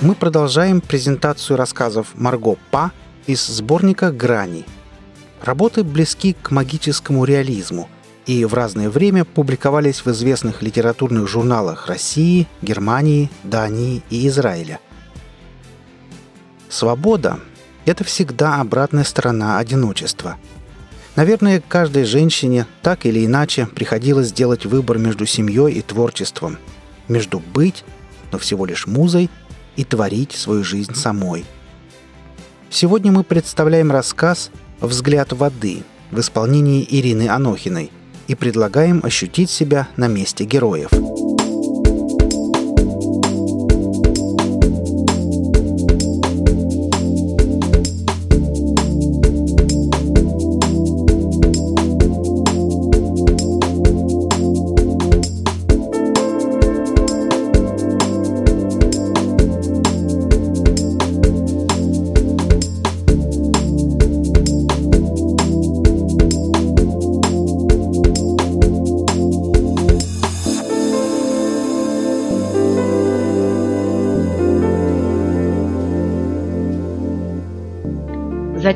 мы продолжаем презентацию рассказов Марго Па из сборника «Грани». Работы близки к магическому реализму и в разное время публиковались в известных литературных журналах России, Германии, Дании и Израиля. Свобода – это всегда обратная сторона одиночества – Наверное, каждой женщине так или иначе приходилось сделать выбор между семьей и творчеством, между быть, но всего лишь музой, и творить свою жизнь самой. Сегодня мы представляем рассказ «Взгляд воды» в исполнении Ирины Анохиной и предлагаем ощутить себя на месте героев –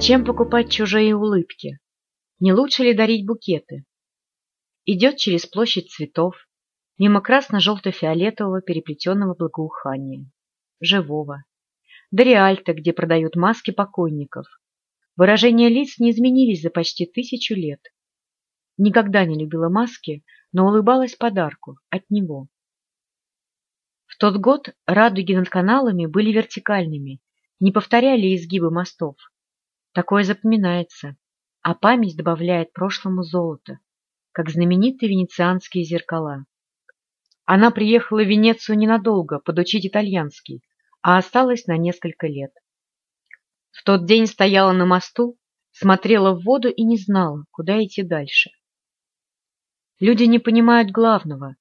Зачем покупать чужие улыбки? Не лучше ли дарить букеты? Идет через площадь цветов, мимо красно-желто-фиолетового переплетенного благоухания, живого. До Риальто, где продают маски покойников. Выражения лиц не изменились за почти тысячу лет. Никогда не любила маски, но улыбалась подарку от него. В тот год радуги над каналами были вертикальными, не повторяли изгибы мостов. Такое запоминается, а память добавляет прошлому золото, как знаменитые венецианские зеркала. Она приехала в Венецию ненадолго подучить итальянский, а осталась на несколько лет. В тот день стояла на мосту, смотрела в воду и не знала, куда идти дальше. Люди не понимают главного.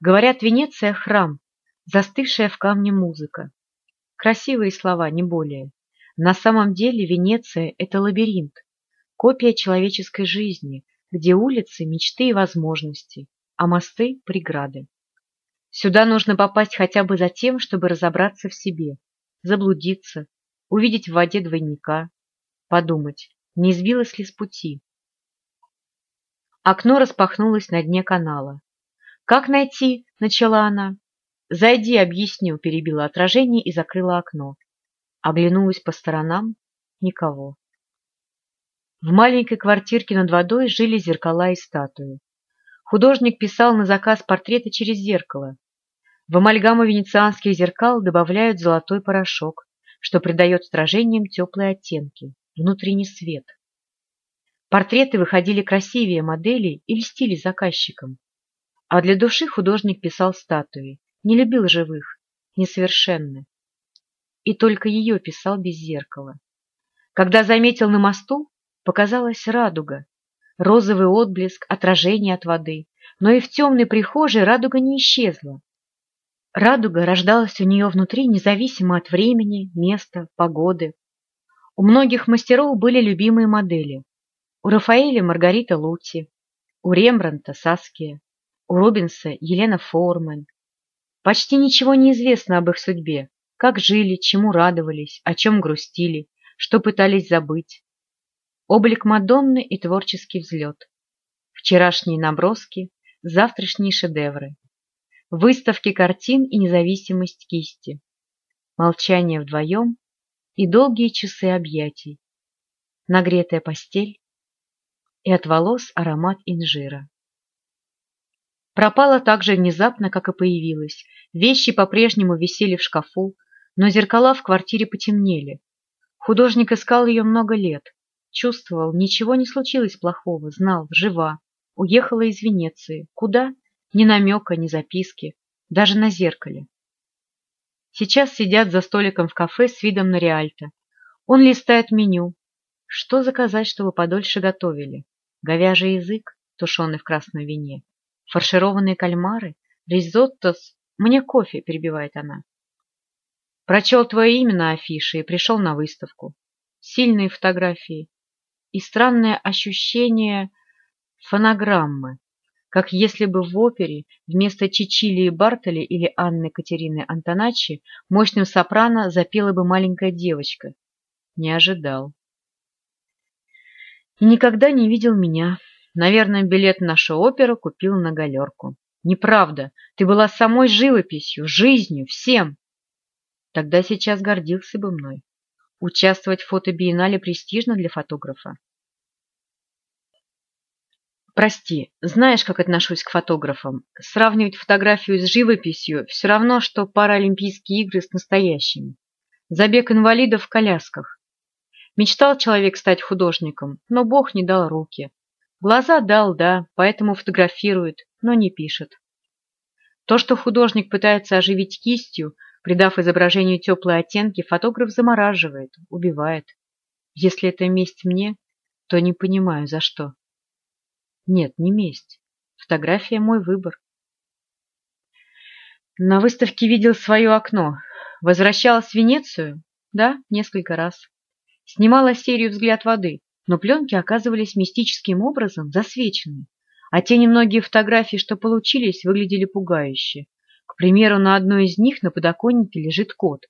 Говорят, Венеция — храм, застывшая в камне музыка. Красивые слова, не более. На самом деле Венеция – это лабиринт, копия человеческой жизни, где улицы – мечты и возможности, а мосты – преграды. Сюда нужно попасть хотя бы за тем, чтобы разобраться в себе, заблудиться, увидеть в воде двойника, подумать, не сбилась ли с пути. Окно распахнулось на дне канала. «Как найти?» – начала она. «Зайди, объясню», – перебила отражение и закрыла окно. Оглянулась по сторонам — никого. В маленькой квартирке над водой жили зеркала и статуи. Художник писал на заказ портреты через зеркало. В амальгаму венецианских зеркал добавляют золотой порошок, что придает стражениям теплые оттенки, внутренний свет. Портреты выходили красивее моделей и льстили заказчикам. А для души художник писал статуи, не любил живых, несовершенны и только ее писал без зеркала. Когда заметил на мосту, показалась радуга, розовый отблеск, отражение от воды, но и в темной прихожей радуга не исчезла. Радуга рождалась у нее внутри независимо от времени, места, погоды. У многих мастеров были любимые модели. У Рафаэля Маргарита Лути, у Рембранта Саския, у Рубенса Елена Форман. Почти ничего не известно об их судьбе, как жили, чему радовались, о чем грустили, что пытались забыть. Облик Мадонны и творческий взлет. Вчерашние наброски, завтрашние шедевры. Выставки картин и независимость кисти. Молчание вдвоем и долгие часы объятий. Нагретая постель и от волос аромат инжира. Пропала так же внезапно, как и появилась. Вещи по-прежнему висели в шкафу, но зеркала в квартире потемнели. Художник искал ее много лет. Чувствовал, ничего не случилось плохого, знал, жива. Уехала из Венеции. Куда? Ни намека, ни записки. Даже на зеркале. Сейчас сидят за столиком в кафе с видом на Риальто. Он листает меню. Что заказать, чтобы подольше готовили? Говяжий язык, тушеный в красном вине. Фаршированные кальмары, ризотто с... Мне кофе, перебивает она. Прочел твое имя на афише и пришел на выставку. Сильные фотографии и странное ощущение фонограммы, как если бы в опере вместо Чичилии Бартоли или Анны Катерины Антоначи мощным сопрано запела бы маленькая девочка. Не ожидал. И никогда не видел меня. Наверное, билет в нашу оперу купил на галерку. Неправда. Ты была самой живописью, жизнью, всем. Тогда сейчас гордился бы мной. Участвовать в фотобиеннале престижно для фотографа. Прости, знаешь, как отношусь к фотографам. Сравнивать фотографию с живописью все равно, что паралимпийские игры с настоящими. Забег инвалидов в колясках. Мечтал человек стать художником, но Бог не дал руки. Глаза дал, да, поэтому фотографирует, но не пишет. То, что художник пытается оживить кистью, придав изображению теплые оттенки, фотограф замораживает, убивает. Если это месть мне, то не понимаю, за что. Нет, не месть. Фотография – мой выбор. На выставке видел свое окно. Возвращалась в Венецию? Да, несколько раз. Снимала серию «Взгляд воды», но пленки оказывались мистическим образом засвечены, а те немногие фотографии, что получились, выглядели пугающе. Примеру, на одной из них на подоконнике лежит кот,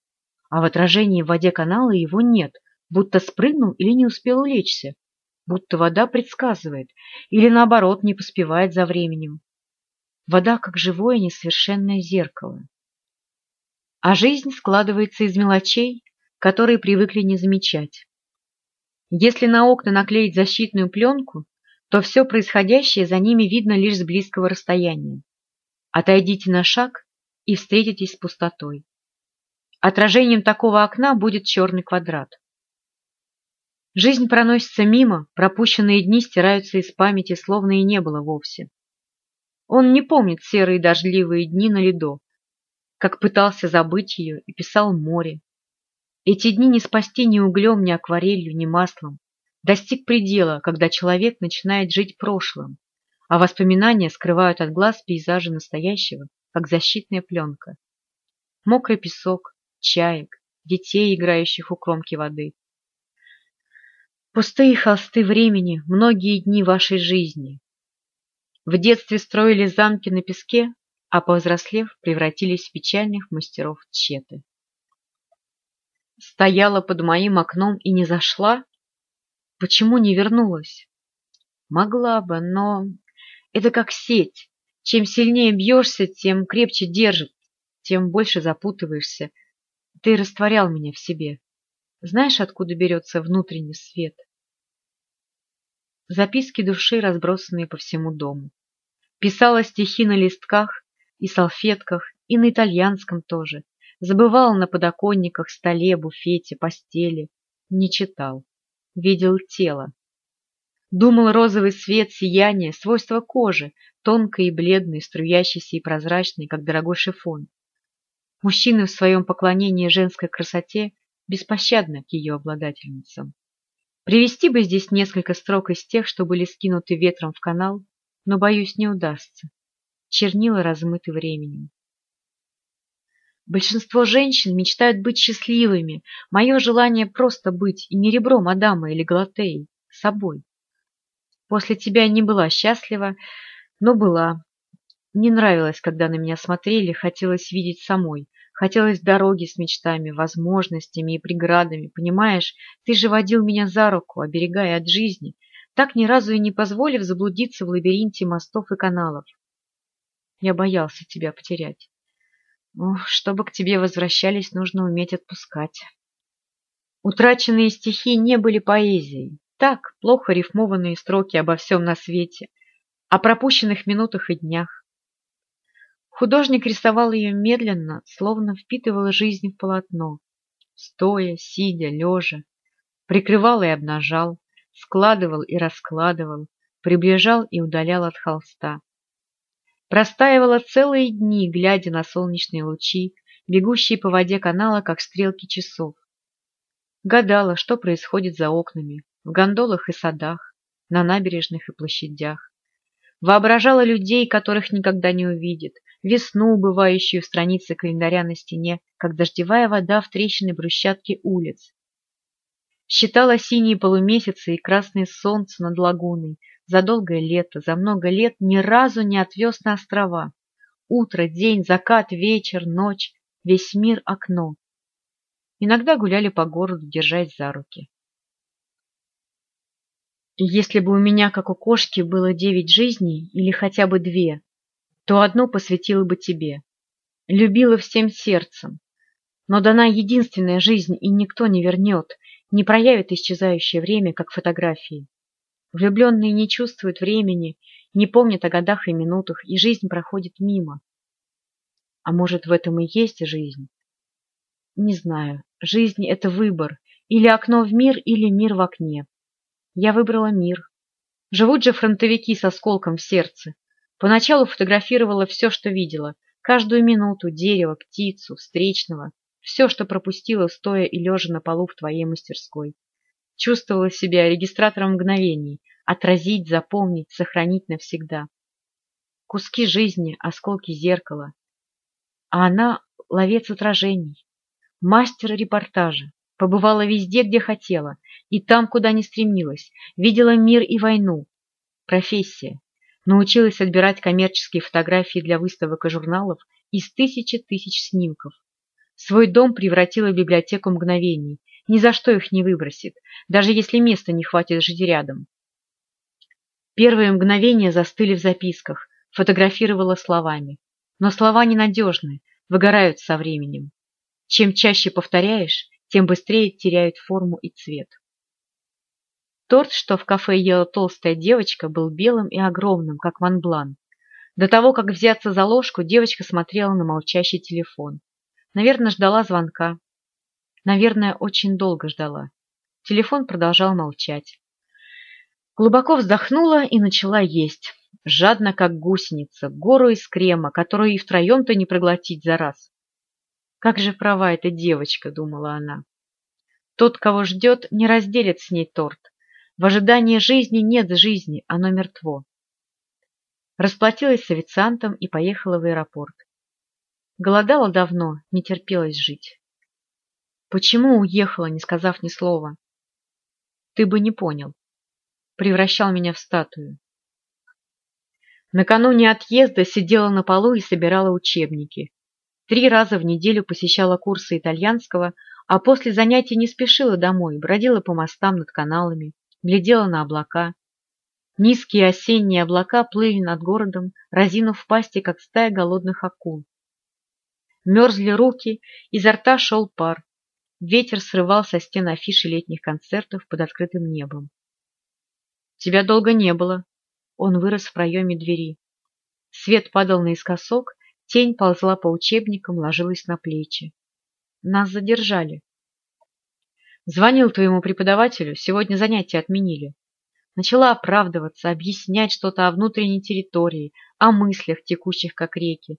а в отражении в воде канала его нет, будто спрыгнул или не успел улечься будто вода предсказывает или, наоборот, не поспевает за временем. Вода как живое несовершенное зеркало. А жизнь складывается из мелочей, которые привыкли не замечать. Если на окна наклеить защитную пленку, то все происходящее за ними видно лишь с близкого расстояния. Отойдите на шаг и встретитесь с пустотой. Отражением такого окна будет черный квадрат. Жизнь проносится мимо, пропущенные дни стираются из памяти, словно и не было вовсе. Он не помнит серые дождливые дни на льду, как пытался забыть ее и писал море. Эти дни не спасти ни углем, ни акварелью, ни маслом. Достиг предела, когда человек начинает жить прошлым, а воспоминания скрывают от глаз пейзажи настоящего, как защитная пленка. Мокрый песок, чаек, детей, играющих у кромки воды, Пустые холсты времени, многие дни вашей жизни. В детстве строили замки на песке, а повзрослев, превратились в печальных мастеров тщеты. Стояла под моим окном и не зашла? Почему не вернулась? Могла бы, но это как сеть. Чем сильнее бьешься, тем крепче держит, тем больше запутываешься. Ты растворял меня в себе. Знаешь, откуда берется внутренний свет? Записки души, разбросанные по всему дому. Писала стихи на листках и салфетках, и на итальянском тоже. Забывал на подоконниках, столе, буфете, постели. Не читал. Видел тело. Думал розовый свет, сияние, свойства кожи, тонкой и бледной, струящейся и прозрачной, как дорогой шифон. Мужчины в своем поклонении женской красоте беспощадны к ее обладательницам. Привести бы здесь несколько строк из тех, что были скинуты ветром в канал, но, боюсь, не удастся. Чернила размыты временем. Большинство женщин мечтают быть счастливыми. Мое желание просто быть, и не ребром Адама или Галатеи, собой. После тебя не была счастлива, но была. Не нравилось, когда на меня смотрели, хотелось видеть самой. Хотелось дороги с мечтами, возможностями и преградами, понимаешь? Ты же водил меня за руку, оберегая от жизни, так ни разу и не позволив заблудиться в лабиринте мостов и каналов. Я боялся тебя потерять. Ну, чтобы к тебе возвращались, нужно уметь отпускать. Утраченные стихи не были поэзией. Так, плохо рифмованные строки обо всем на свете, о пропущенных минутах и днях. Художник рисовал ее медленно, словно впитывал жизнь в полотно, стоя, сидя, лежа, прикрывал и обнажал, складывал и раскладывал, приближал и удалял от холста. Простаивала целые дни, глядя на солнечные лучи, бегущие по воде канала, как стрелки часов. Гадала, что происходит за окнами, в гондолах и садах, на набережных и площадях. Воображала людей, которых никогда не увидит, весну, бывающую в странице календаря на стене, как дождевая вода в трещины брусчатки улиц. Считала синие полумесяцы и красное солнце над лагуной. За долгое лето, за много лет ни разу не отвез на острова. Утро, день, закат, вечер, ночь, весь мир — окно. Иногда гуляли по городу, держась за руки. Если бы у меня, как у кошки, было девять жизней или хотя бы две, то одну посвятила бы тебе. Любила всем сердцем. Но дана единственная жизнь, и никто не вернет, не проявит исчезающее время, как фотографии. Влюбленные не чувствуют времени, не помнят о годах и минутах, и жизнь проходит мимо. А может, в этом и есть жизнь? Не знаю. Жизнь — это выбор. Или окно в мир, или мир в окне. Я выбрала мир. Живут же фронтовики с осколком в сердце. Поначалу фотографировала все, что видела. Каждую минуту, дерево, птицу, встречного. Все, что пропустила, стоя и лежа на полу в твоей мастерской. Чувствовала себя регистратором мгновений. Отразить, запомнить, сохранить навсегда. Куски жизни, осколки зеркала. А она — ловец отражений. Мастер репортажа. Побывала везде, где хотела, и там, куда не стремилась. Видела мир и войну. Профессия. Научилась отбирать коммерческие фотографии для выставок и журналов из тысячи тысяч снимков. Свой дом превратила в библиотеку мгновений. Ни за что их не выбросит, даже если места не хватит жить рядом. Первые мгновения застыли в записках, фотографировала словами. Но слова ненадежны, выгорают со временем. Чем чаще повторяешь, тем быстрее теряют форму и цвет. Торт, что в кафе ела толстая девочка, был белым и огромным, как манблан. До того, как взяться за ложку, девочка смотрела на молчащий телефон. Наверное, ждала звонка. Наверное, очень долго ждала. Телефон продолжал молчать. Глубоко вздохнула и начала есть. Жадно, как гусеница, гору из крема, которую и втроем-то не проглотить за раз. Как же права эта девочка, думала она. Тот, кого ждет, не разделит с ней торт. В ожидании жизни нет жизни, оно мертво. Расплатилась с официантом и поехала в аэропорт. Голодала давно, не терпелось жить. Почему уехала, не сказав ни слова? Ты бы не понял. Превращал меня в статую. Накануне отъезда сидела на полу и собирала учебники. Три раза в неделю посещала курсы итальянского, а после занятий не спешила домой, бродила по мостам над каналами, глядела на облака. Низкие осенние облака плыли над городом, разинув пасти, как стая голодных акул. Мерзли руки, изо рта шел пар. Ветер срывал со стен афиши летних концертов под открытым небом. «Тебя долго не было». Он вырос в проеме двери. Свет падал наискосок, Тень ползла по учебникам, ложилась на плечи. Нас задержали. Звонил твоему преподавателю, сегодня занятия отменили. Начала оправдываться, объяснять что-то о внутренней территории, о мыслях, текущих как реки.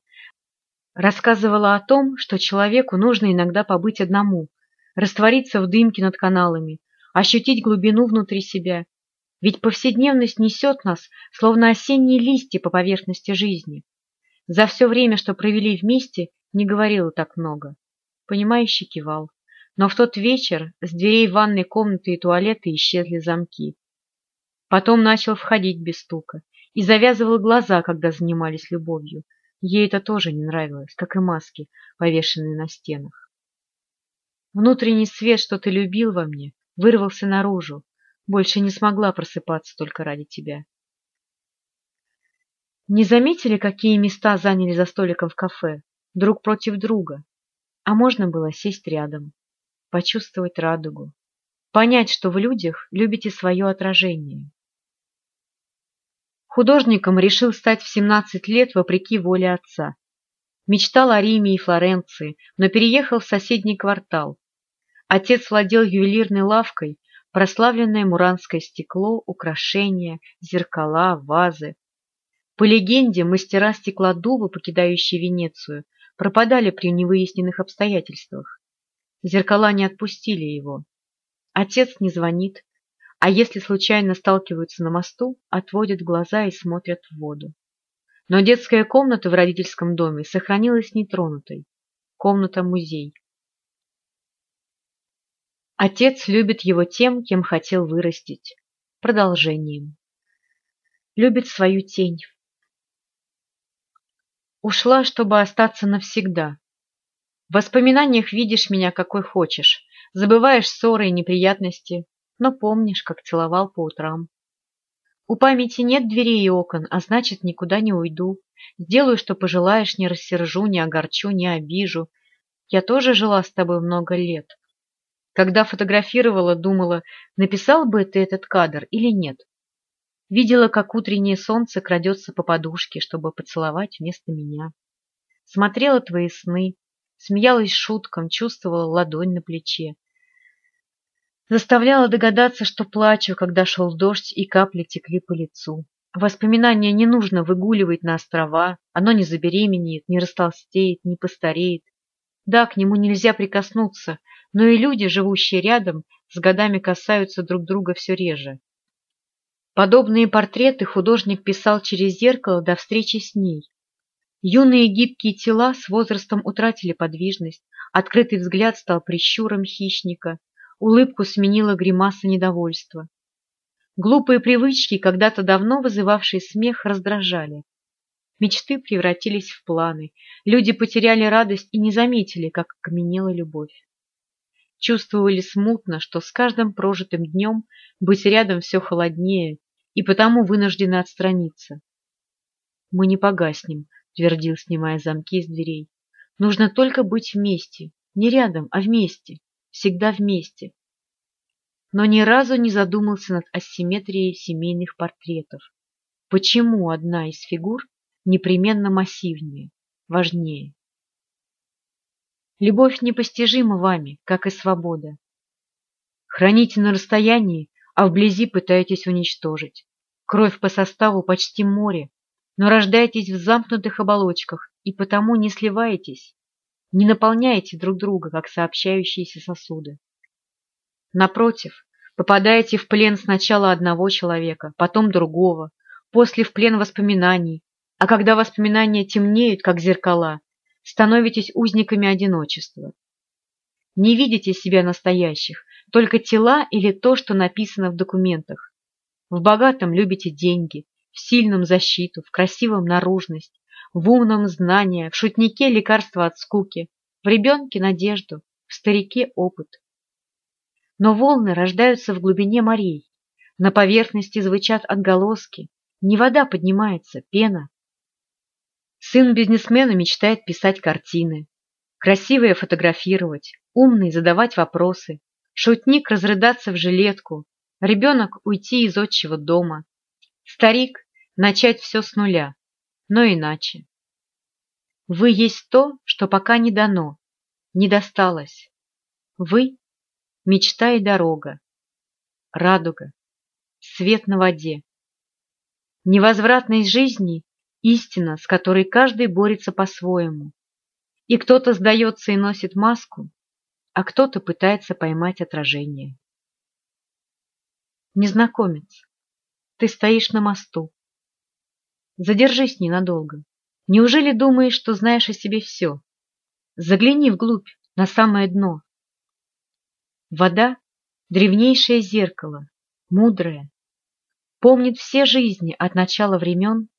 Рассказывала о том, что человеку нужно иногда побыть одному, раствориться в дымке над каналами, ощутить глубину внутри себя. Ведь повседневность несет нас, словно осенние листья по поверхности жизни. За все время, что провели вместе, не говорила так много. Понимающий кивал. Но в тот вечер с дверей ванной комнаты и туалета исчезли замки. Потом начал входить без стука и завязывал глаза, когда занимались любовью. Ей это тоже не нравилось, как и маски, повешенные на стенах. Внутренний свет, что ты любил во мне, вырвался наружу. Больше не смогла просыпаться только ради тебя. Не заметили, какие места заняли за столиком в кафе, друг против друга? А можно было сесть рядом, почувствовать радугу, понять, что в людях любите свое отражение. Художником решил стать в 17 лет вопреки воле отца. Мечтал о Риме и Флоренции, но переехал в соседний квартал. Отец владел ювелирной лавкой, прославленное муранское стекло, украшения, зеркала, вазы. По легенде, мастера стеклодува, покидающие Венецию, пропадали при невыясненных обстоятельствах. Зеркала не отпустили его. Отец не звонит, а если случайно сталкиваются на мосту, отводят глаза и смотрят в воду. Но детская комната в родительском доме сохранилась нетронутой. Комната-музей. Отец любит его тем, кем хотел вырастить. Продолжением. Любит свою тень. Ушла, чтобы остаться навсегда. В воспоминаниях видишь меня какой хочешь, забываешь ссоры и неприятности, но помнишь, как целовал по утрам. У памяти нет дверей и окон, а значит, никуда не уйду. Сделаю, что пожелаешь, не рассержу, не огорчу, не обижу. Я тоже жила с тобой много лет. Когда фотографировала, думала, написал бы ты этот кадр или нет. Видела, как утреннее солнце крадется по подушке, чтобы поцеловать вместо меня. Смотрела твои сны, смеялась шуткам, чувствовала ладонь на плече. Заставляла догадаться, что плачу, когда шел дождь и капли текли по лицу. Воспоминания не нужно выгуливать на острова, оно не забеременеет, не растолстеет, не постареет. Да, к нему нельзя прикоснуться, но и люди, живущие рядом, с годами касаются друг друга все реже. Подобные портреты художник писал через зеркало до встречи с ней. Юные гибкие тела с возрастом утратили подвижность, открытый взгляд стал прищуром хищника, улыбку сменила гримаса недовольства. Глупые привычки, когда-то давно вызывавшие смех, раздражали. Мечты превратились в планы, люди потеряли радость и не заметили, как окаменела любовь. Чувствовали смутно, что с каждым прожитым днем быть рядом все холоднее, и потому вынуждены отстраниться. «Мы не погаснем», — твердил, снимая замки с дверей. «Нужно только быть вместе, не рядом, а вместе, всегда вместе». Но ни разу не задумался над асимметрией семейных портретов. Почему одна из фигур непременно массивнее, важнее? Любовь непостижима вами, как и свобода. Храните на расстоянии, а вблизи пытаетесь уничтожить. Кровь по составу почти море, но рождаетесь в замкнутых оболочках и потому не сливаетесь, не наполняете друг друга, как сообщающиеся сосуды. Напротив, попадаете в плен сначала одного человека, потом другого, после в плен воспоминаний, а когда воспоминания темнеют, как зеркала, становитесь узниками одиночества. Не видите себя настоящих, только тела или то, что написано в документах. В богатом любите деньги, в сильном защиту, в красивом наружность, в умном знание, в шутнике лекарство от скуки, в ребенке надежду, в старике опыт. Но волны рождаются в глубине морей, на поверхности звучат отголоски, не вода поднимается, пена. Сын бизнесмена мечтает писать картины, красивые фотографировать, умный задавать вопросы, Шутник разрыдаться в жилетку, ребенок уйти из отчего дома, старик начать все с нуля, но иначе. Вы есть то, что пока не дано, не досталось. Вы — мечта и дорога, радуга, свет на воде. Невозвратность жизни — истина, с которой каждый борется по-своему. И кто-то сдается и носит маску, а кто-то пытается поймать отражение. Незнакомец, ты стоишь на мосту. Задержись ненадолго. Неужели думаешь, что знаешь о себе все? Загляни вглубь, на самое дно. Вода — древнейшее зеркало, мудрое, помнит все жизни от начала времен,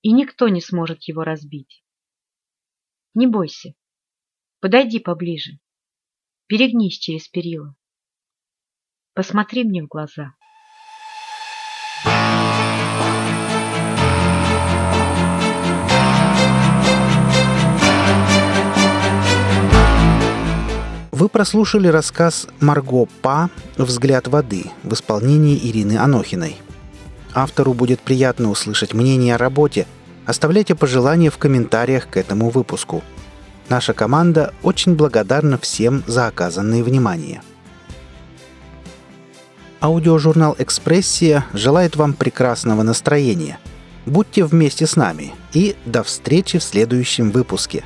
и никто не сможет его разбить. Не бойся, подойди поближе. Перегнись через перила. Посмотри мне в глаза. Вы прослушали рассказ Марго Па «Взгляд воды» в исполнении Ирины Анохиной. Автору будет приятно услышать мнение о работе. Оставляйте пожелания в комментариях к этому выпуску – Наша команда очень благодарна всем за оказанное внимание. Аудиожурнал «Экспрессия» желает вам прекрасного настроения. Будьте вместе с нами и до встречи в следующем выпуске.